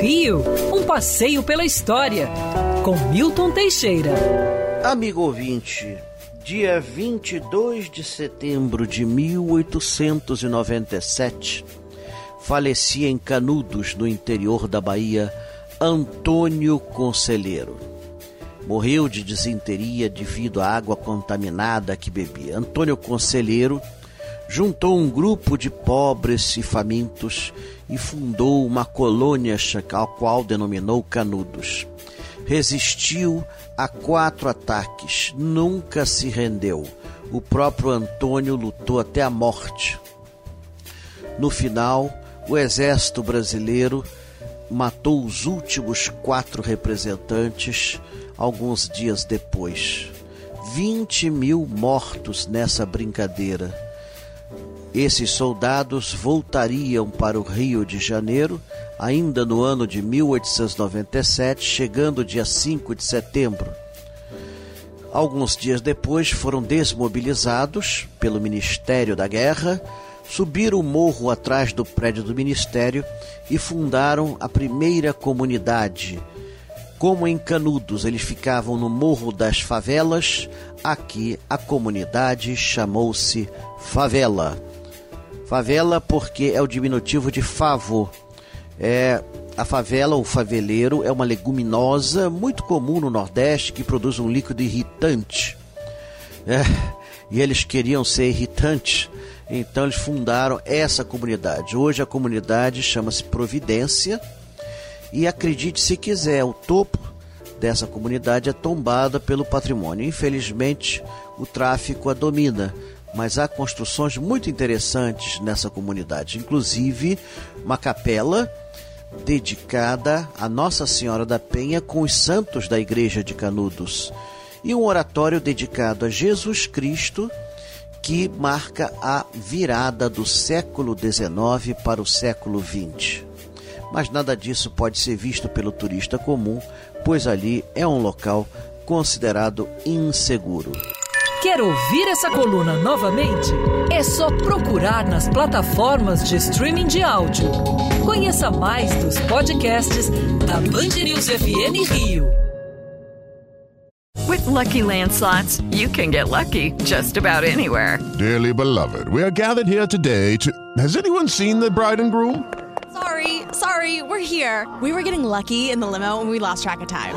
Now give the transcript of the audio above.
Rio, um passeio pela história, com Milton Teixeira. Amigo ouvinte, dia 22 de setembro de 1897, falecia em Canudos, no interior da Bahia, Antônio Conselheiro. Morreu de desinteria devido à água contaminada que bebia. Antônio Conselheiro juntou um grupo de pobres e famintos e fundou uma colônia a qual denominou Canudos. Resistiu a quatro ataques, nunca se rendeu. O próprio Antônio lutou até a morte. No final, o exército brasileiro matou os últimos quatro representantes alguns dias depois. 20 mil mortos nessa brincadeira. Esses soldados voltariam para o Rio de Janeiro ainda no ano de 1897, chegando dia 5 de setembro. Alguns dias depois foram desmobilizados pelo Ministério da Guerra, subiram o morro atrás do prédio do Ministério e fundaram a primeira comunidade. Como em Canudos eles ficavam no Morro das Favelas, aqui a comunidade chamou-se Favela. Favela porque é o diminutivo de favo. É, a favela, o faveleiro, é uma leguminosa muito comum no Nordeste que produz um líquido irritante. É, e eles queriam ser irritantes, então eles fundaram essa comunidade. Hoje a comunidade chama-se Providência e acredite se quiser, o topo dessa comunidade é tombada pelo patrimônio. Infelizmente, o tráfico a domina mas há construções muito interessantes nessa comunidade, inclusive uma capela dedicada a Nossa Senhora da Penha com os santos da Igreja de Canudos e um oratório dedicado a Jesus Cristo que marca a virada do século XIX para o século XX. Mas nada disso pode ser visto pelo turista comum, pois ali é um local considerado inseguro. Quer ouvir essa coluna novamente? É só procurar nas plataformas de streaming de áudio. Conheça mais dos podcasts da Band News FM Rio. With Lucky Land slots, you can get lucky just about anywhere. Dearly beloved, we are gathered here today to. Has anyone seen the bride and groom? Sorry, sorry, we're here. We were getting lucky in the limo and we lost track of time.